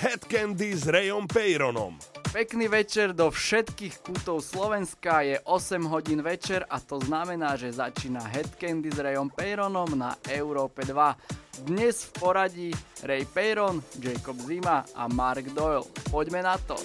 Head Candy s Rayom Peyronom. Pekný večer do všetkých kútov Slovenska, je 8 hodín večer a to znamená, že začína Head Candy s Rayom Peyronom na Európe 2. Dnes v poradí Ray Peyron, Jacob Zima a Mark Doyle. Poďme na to.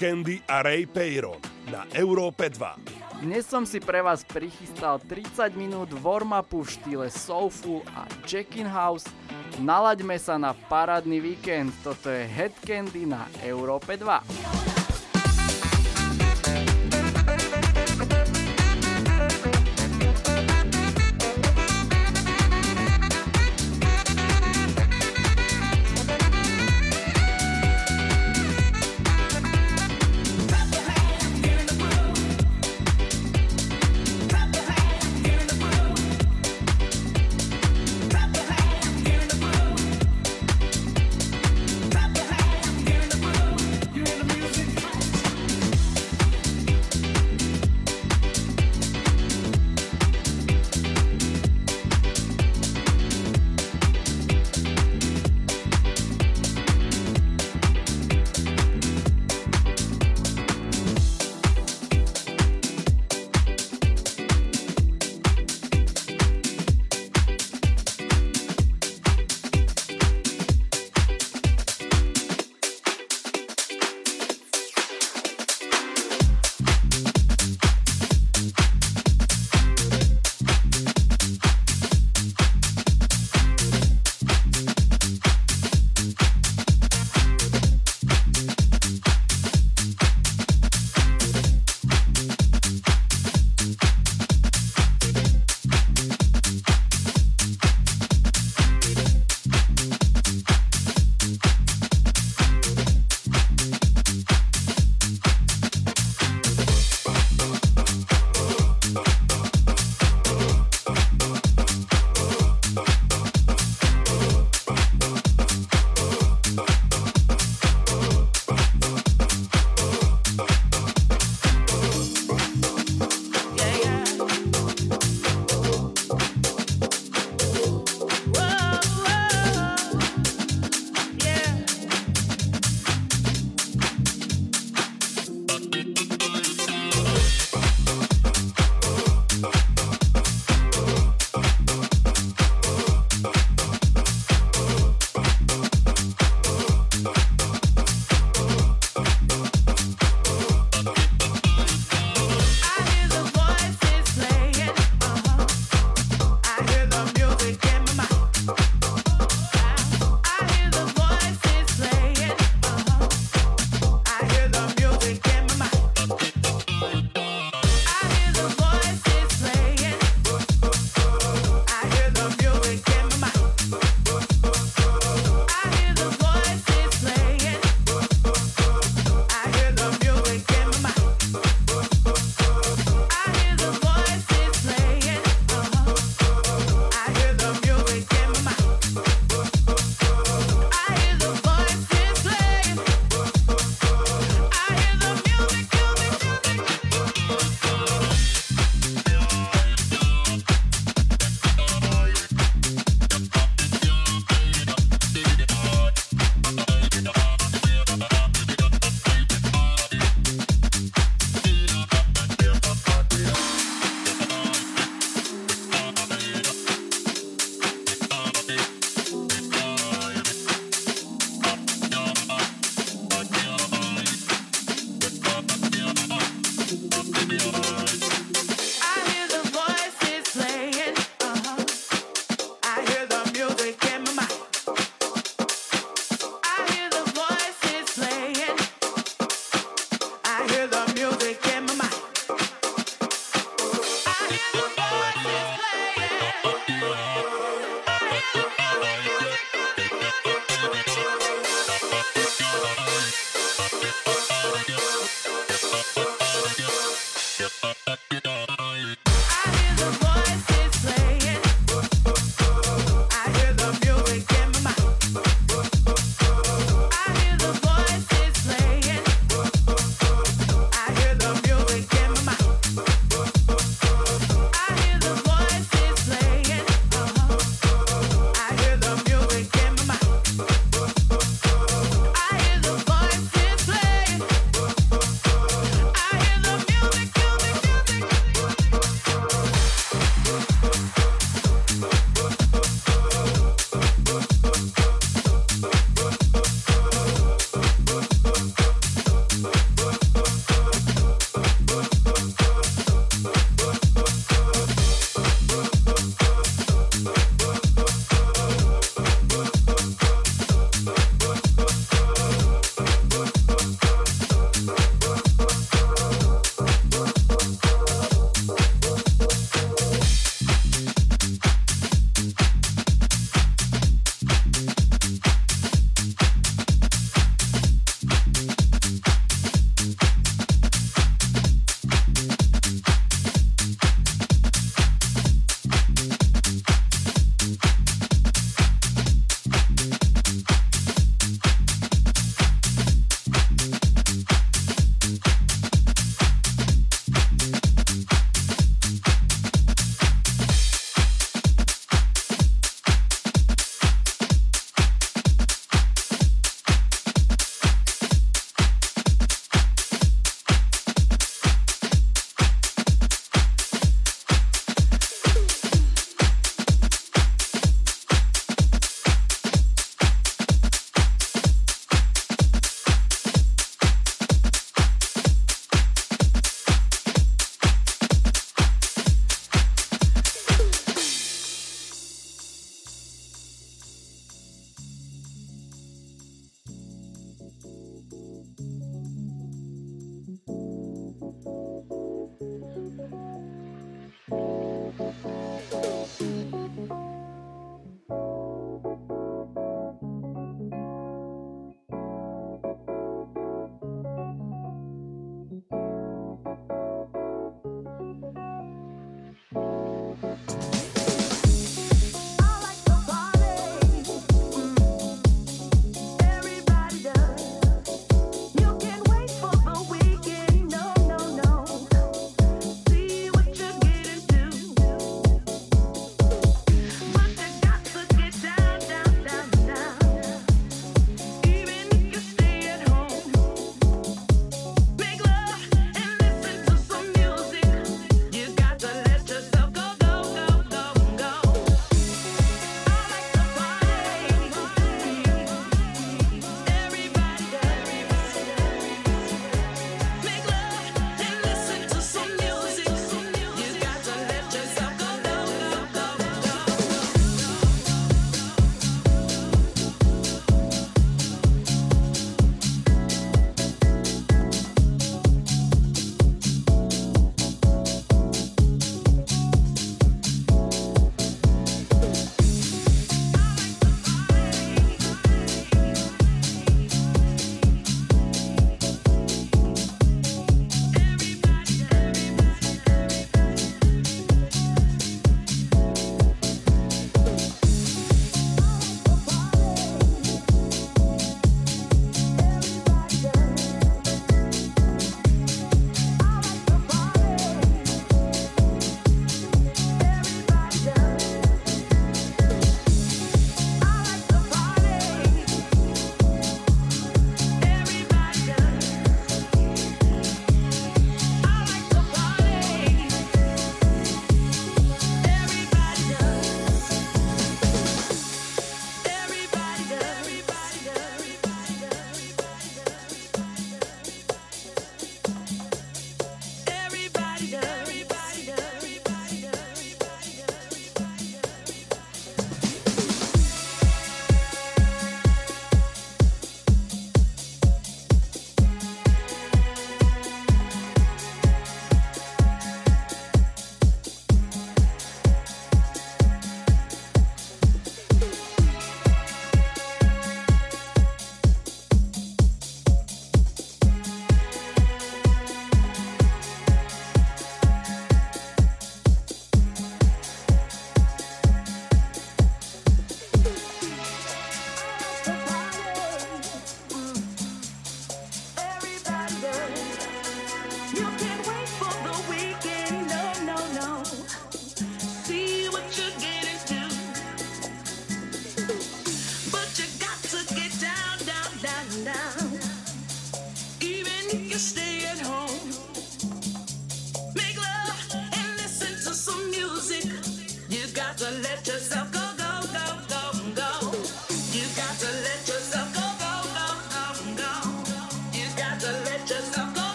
Candy a Ray Peyron na Európe 2. Dnes som si pre vás prichystal 30 minút warm-upu v štýle Soulful a Jackin House. Nalaďme sa na parádny víkend, toto je Head Candy na Európe 2.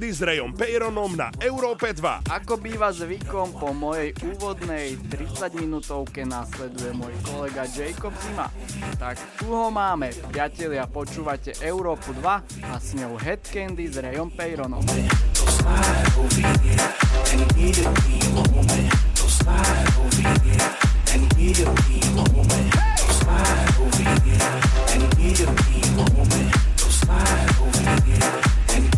Rayom Peyronom na Európe 2. Ako býva zvykom, po mojej úvodnej 30 minútovke nasleduje môj kolega Jacob Zima. Tak tu ho máme, priatelia, počúvate Európu 2 a s ňou Headcandy s Rayom Peyronom. Slide over here and give me a moment. Slide over here and give me a moment. Slide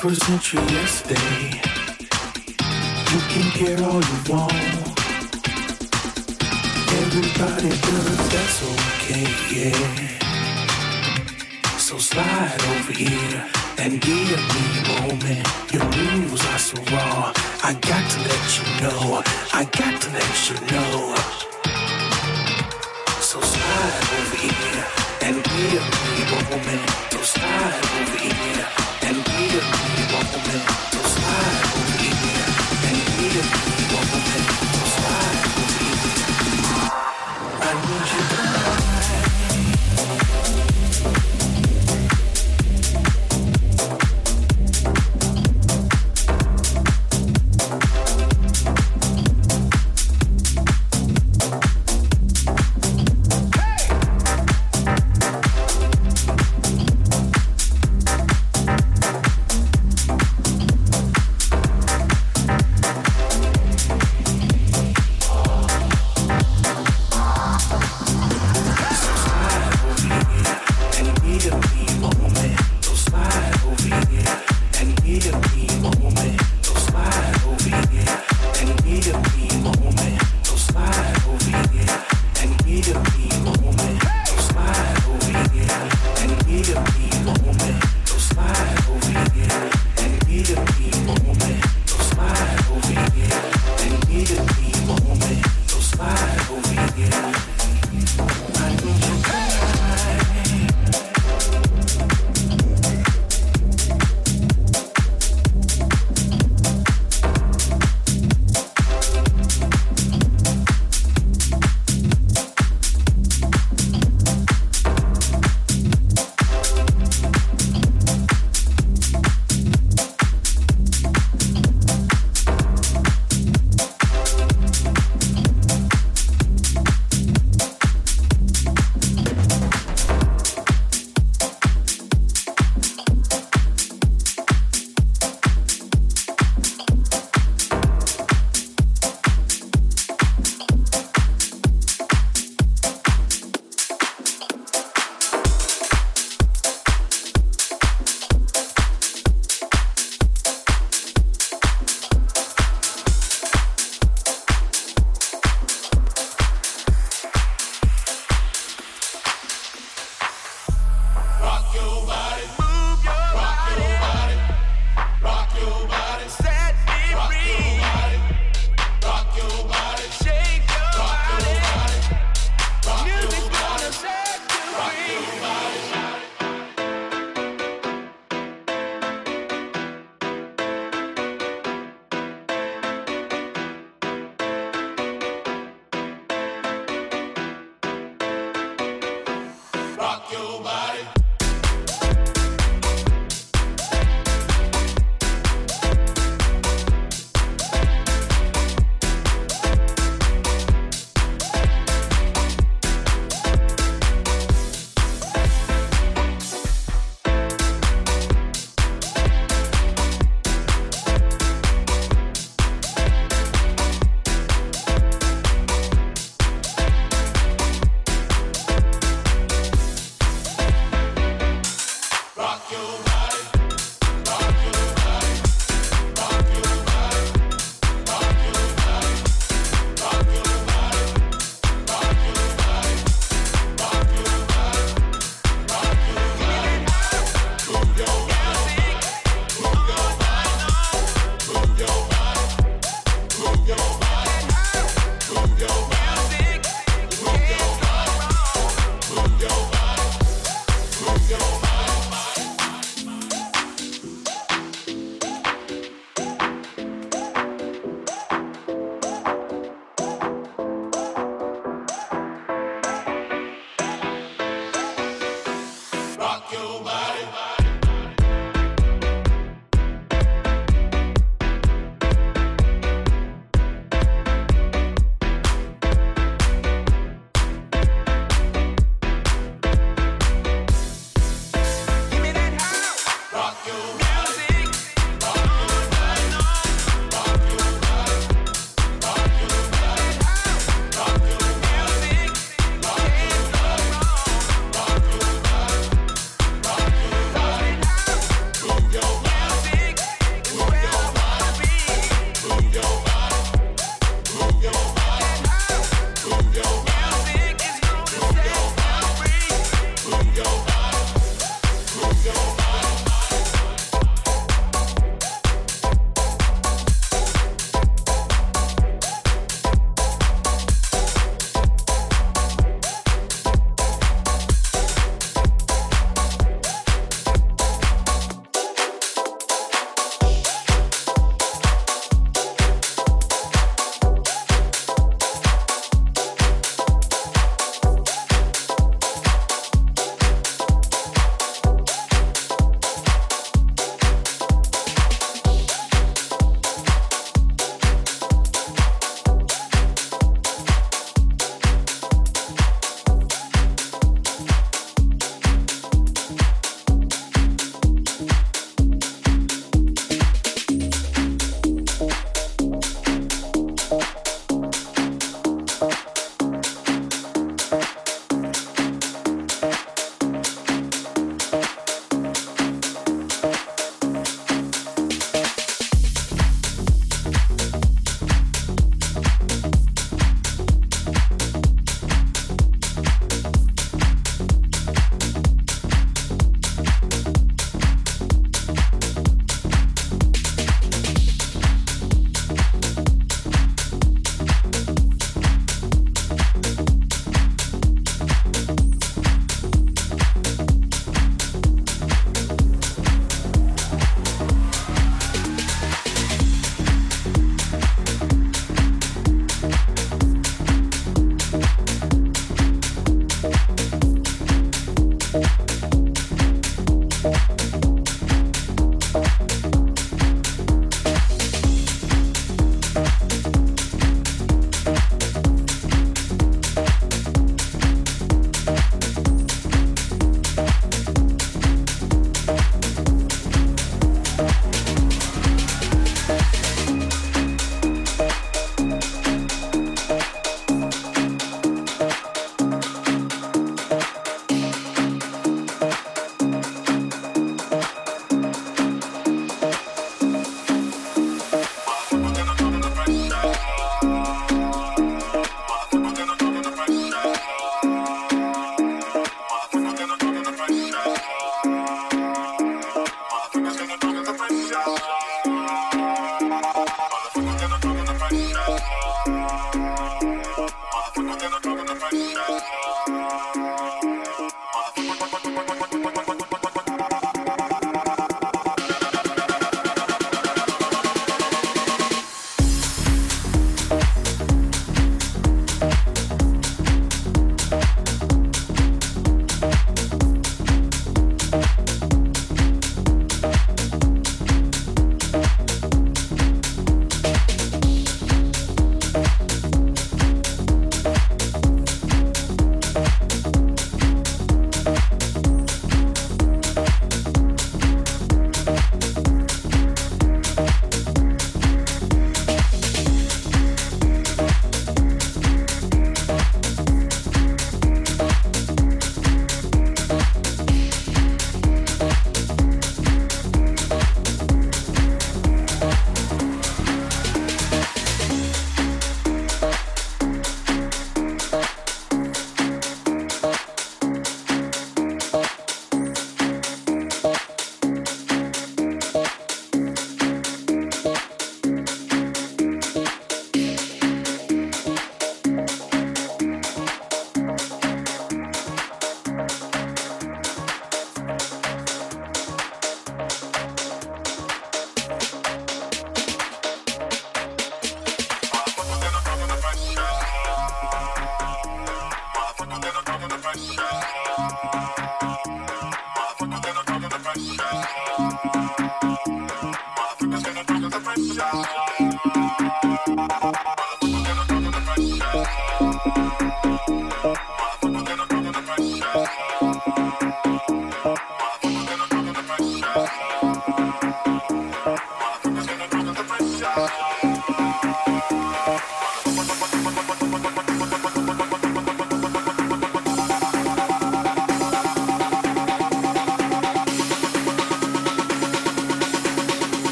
21st century yesterday. You can care all you want. Everybody does, that's okay, yeah. So slide over here and give me a moment. Your moves are so raw. I got to let you know. I got to let you know. So slide over here and give me a moment. So slide over here and give me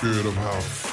scared of how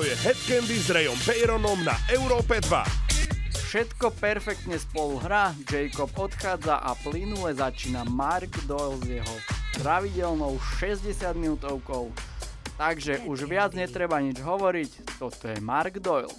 Toto je Head Candy s Rayom Peyronom na Európe 2. Všetko perfektne spolu hrá, Jacob odchádza a plynule začína Mark Doyle s jeho pravidelnou 60 minútovkou. Takže už viac netreba nič hovoriť, toto je Mark Doyle.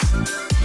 Música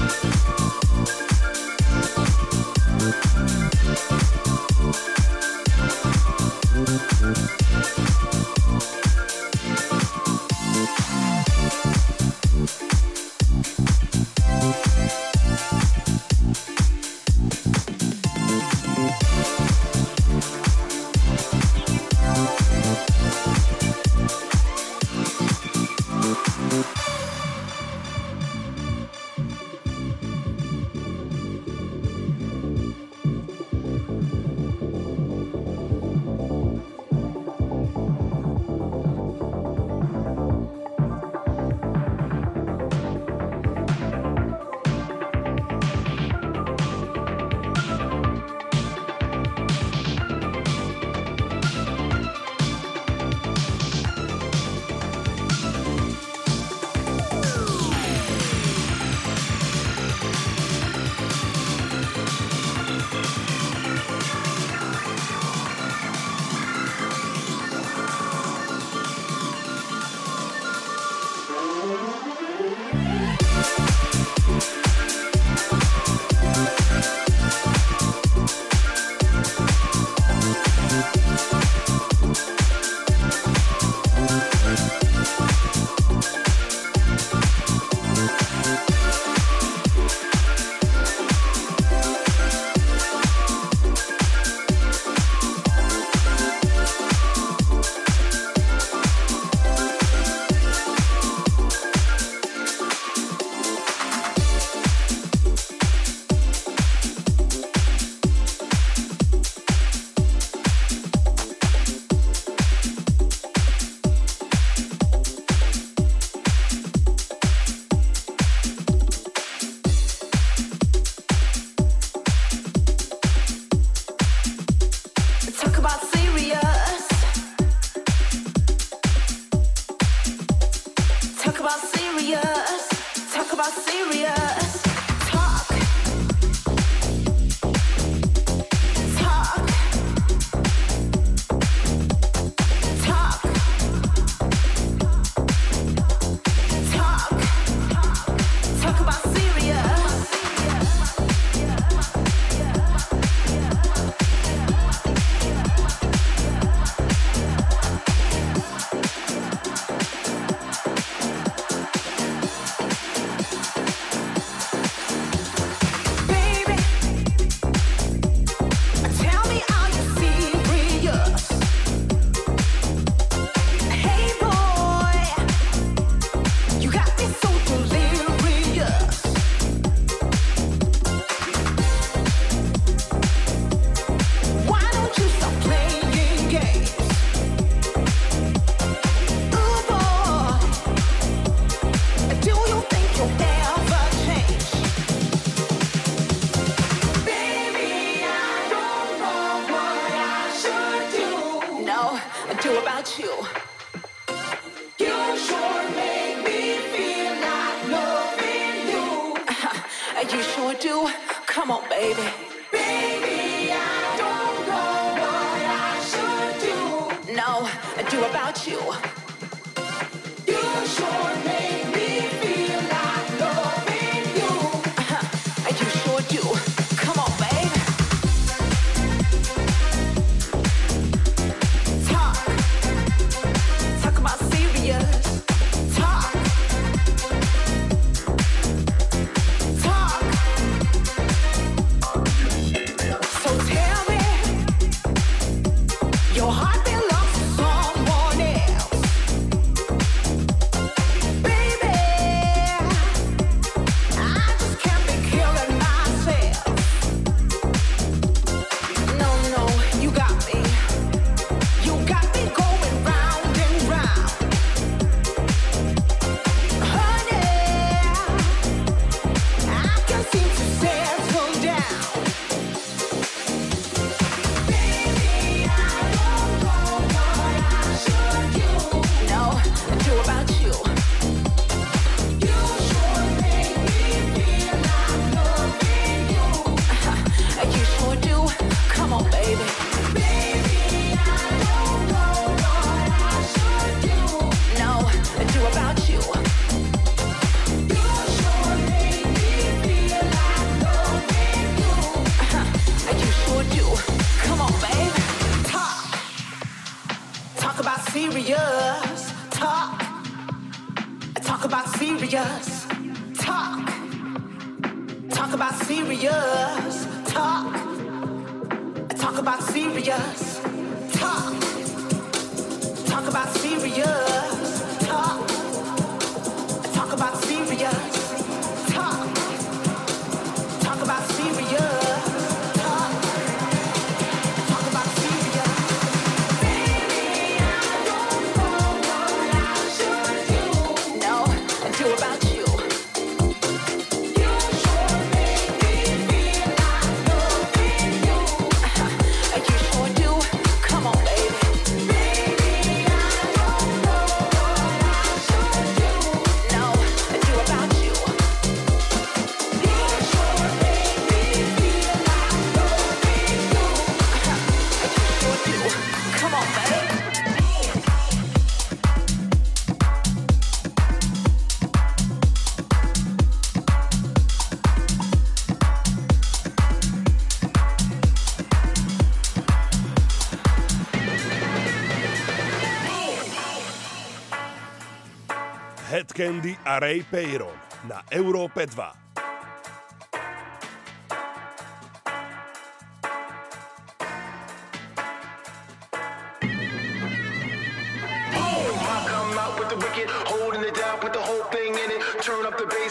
víkendy a Ray Payron na Európe 2.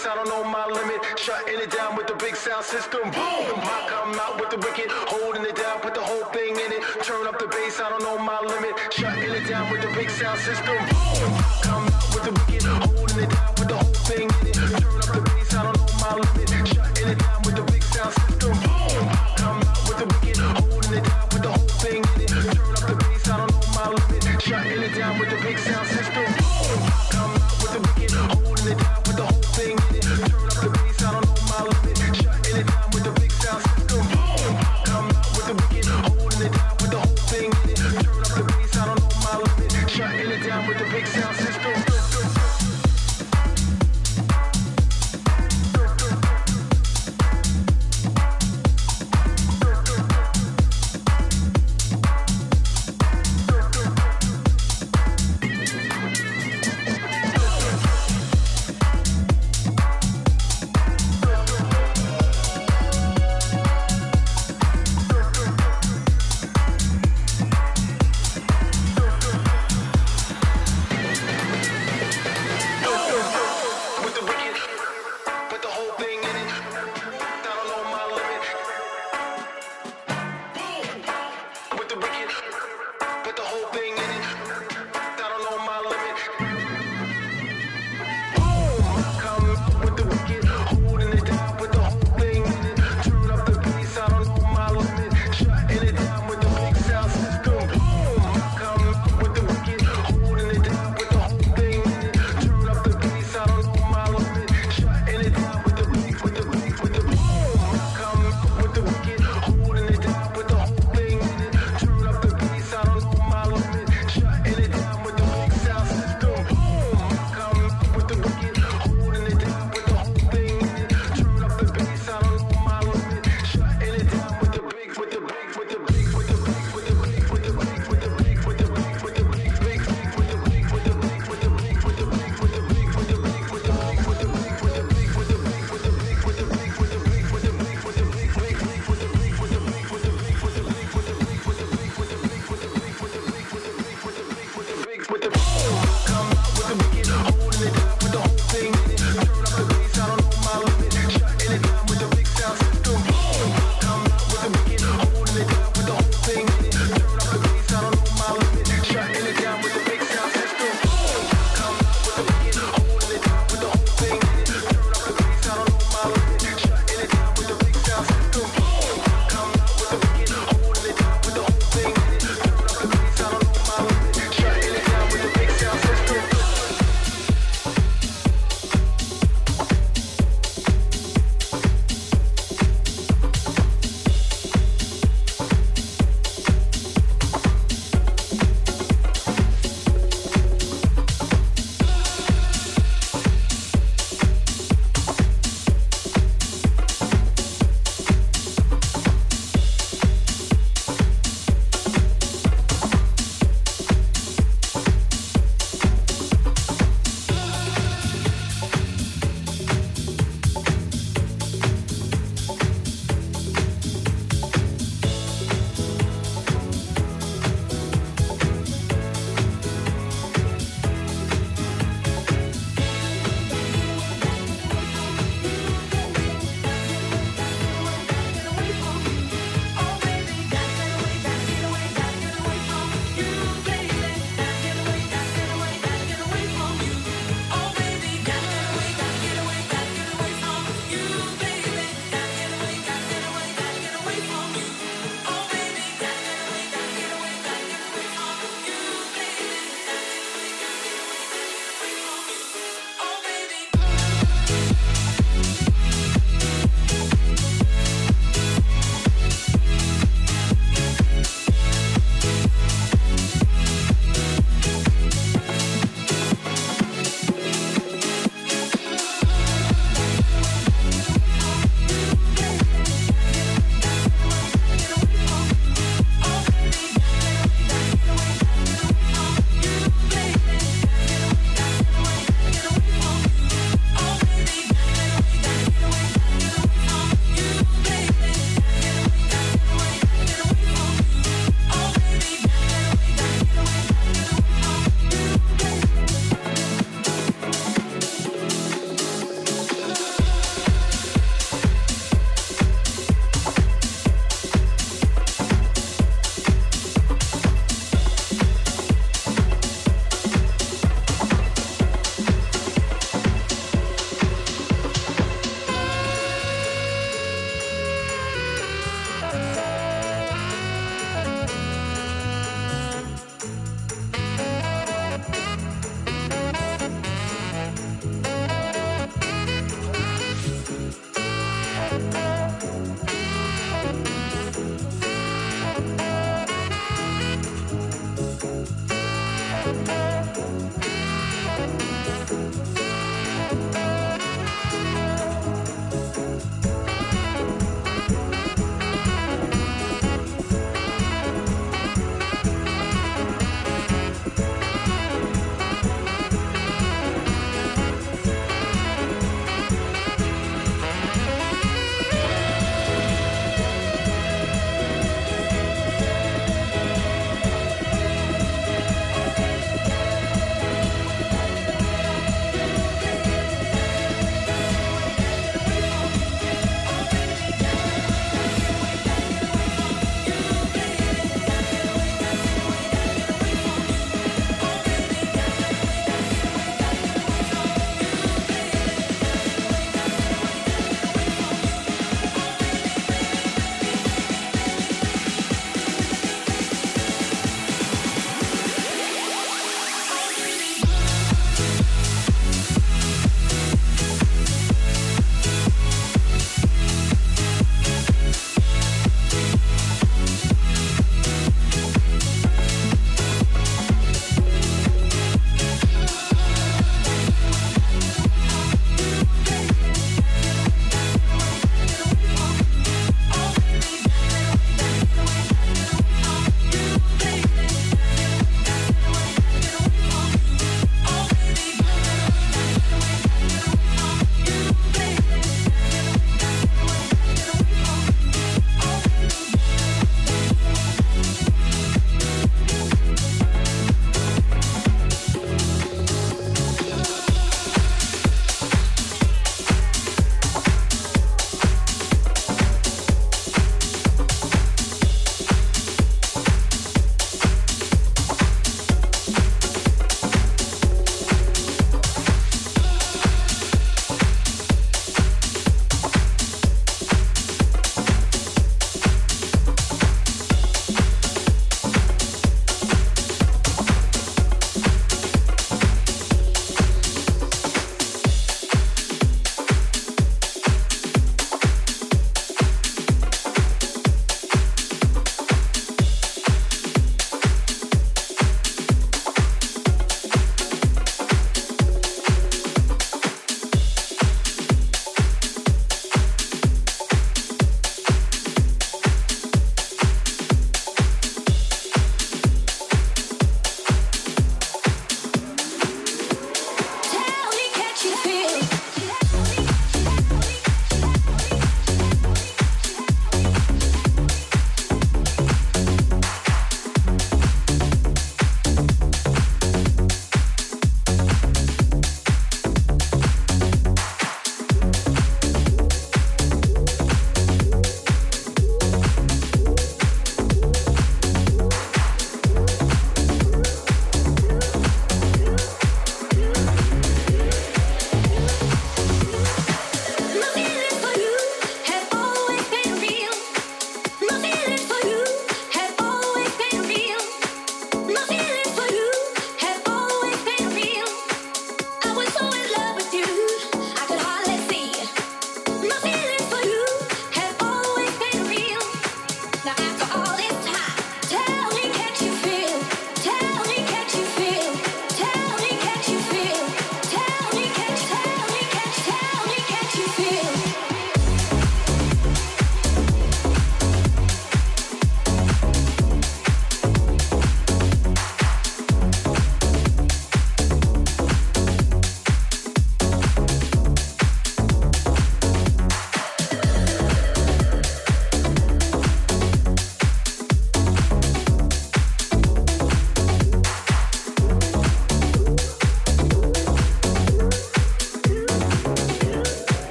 I don't know my limit. Shutting it down with the big sound system. Boom! I come out with the wicked, holding it down, put the whole thing in it. Turn up the bass, I don't know my limit. Shutting it down with the big sound system.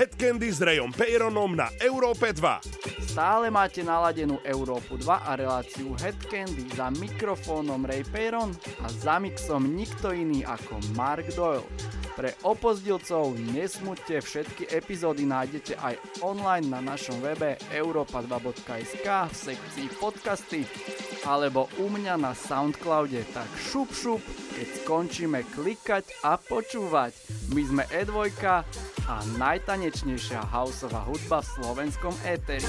Headcandy s Rayom Peyronom na Európe 2. Stále máte naladenú Európu 2 a reláciu Headcandy za mikrofónom Ray Peyron a za mixom nikto iný ako Mark Doyle. Pre opozdilcov nesmúďte, všetky epizódy nájdete aj online na našom webe europa2.sk v sekcii podcasty alebo u mňa na Soundcloude, tak šup šup, keď skončíme klikať a počúvať. My sme E2 a najtanečnejšia houseová hudba v slovenskom éteri.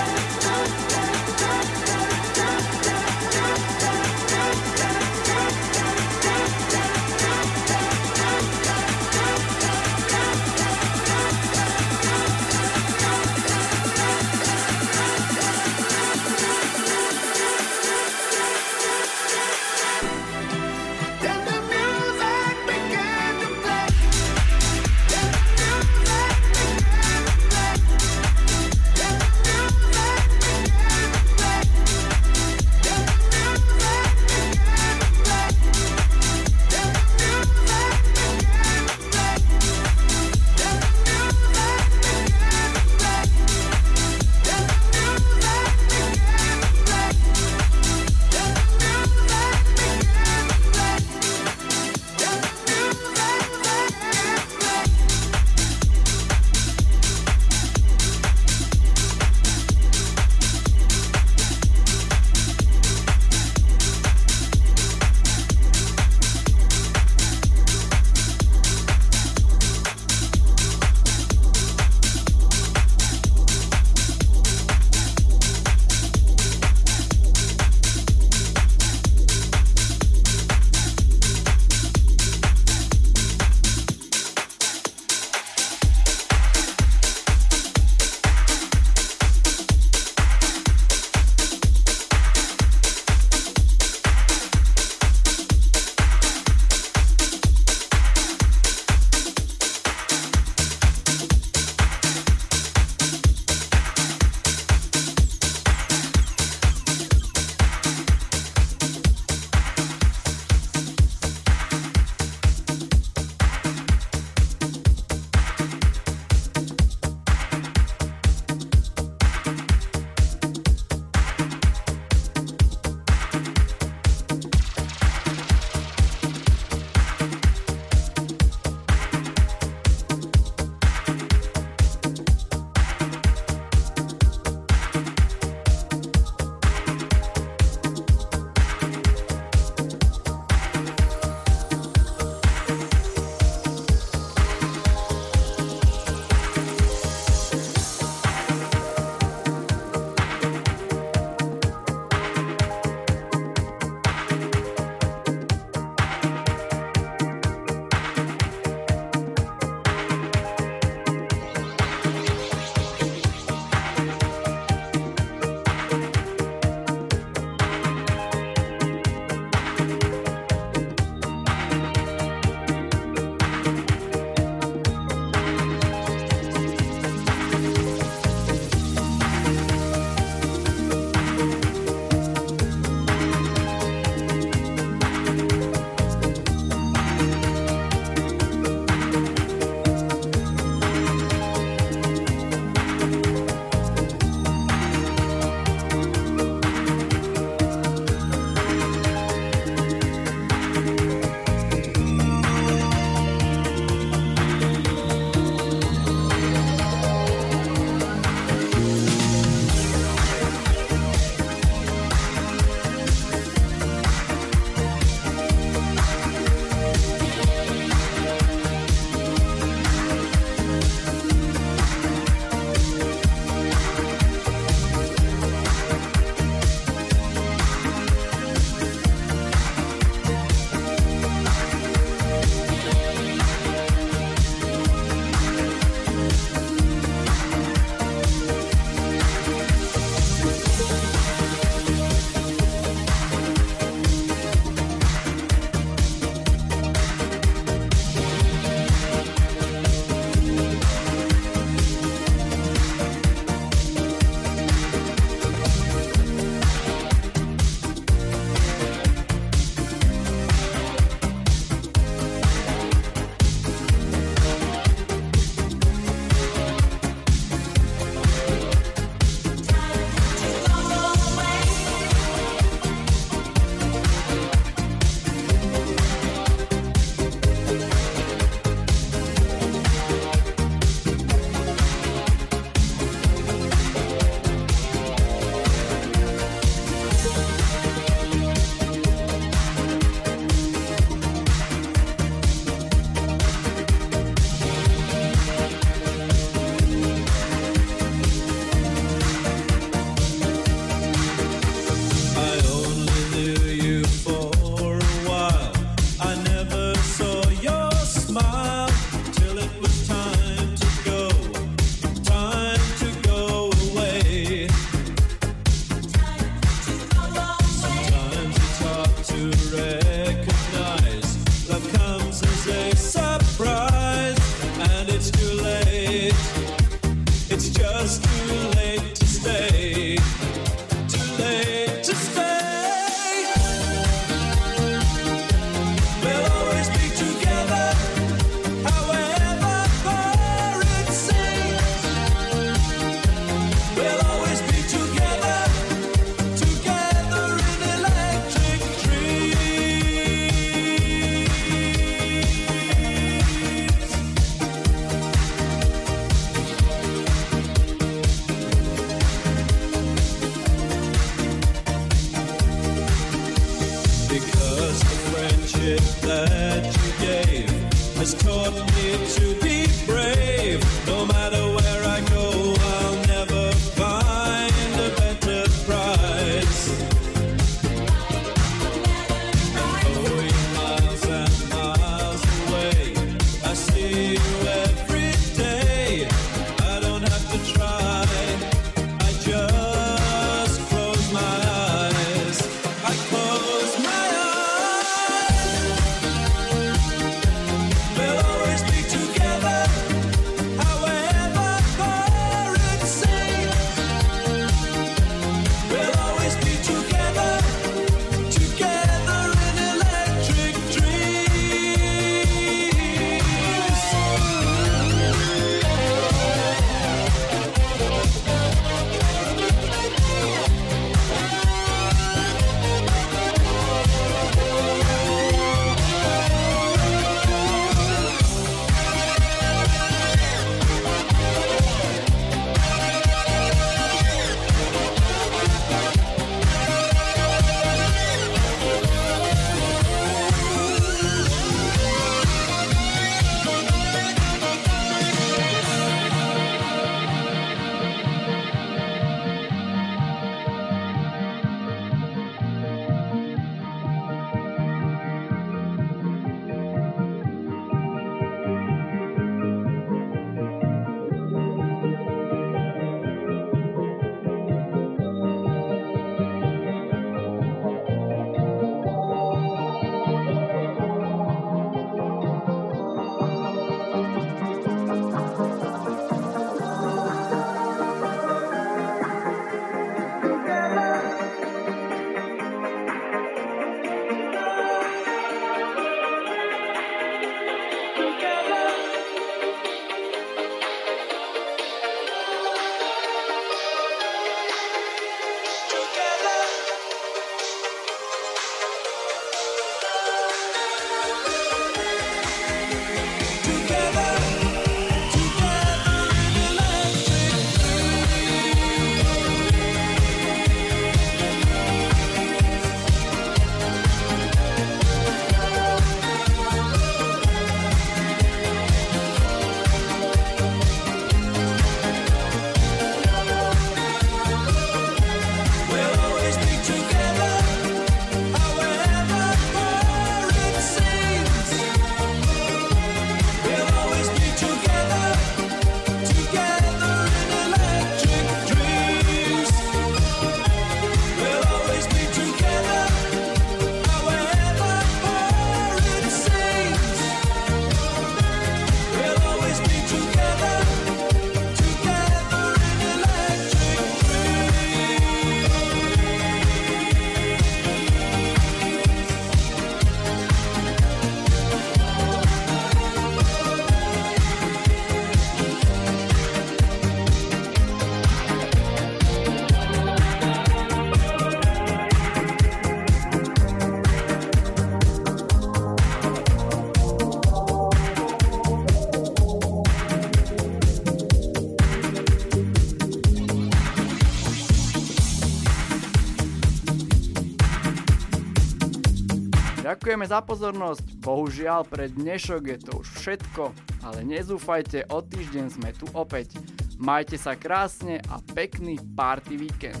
Ďakujeme za pozornosť, bohužiaľ pre dnešok je to už všetko, ale nezúfajte, o týždeň sme tu opäť. Majte sa krásne a pekný party víkend.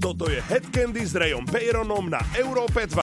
Toto je Headcandy s Rayom Peyronom na Európe 2.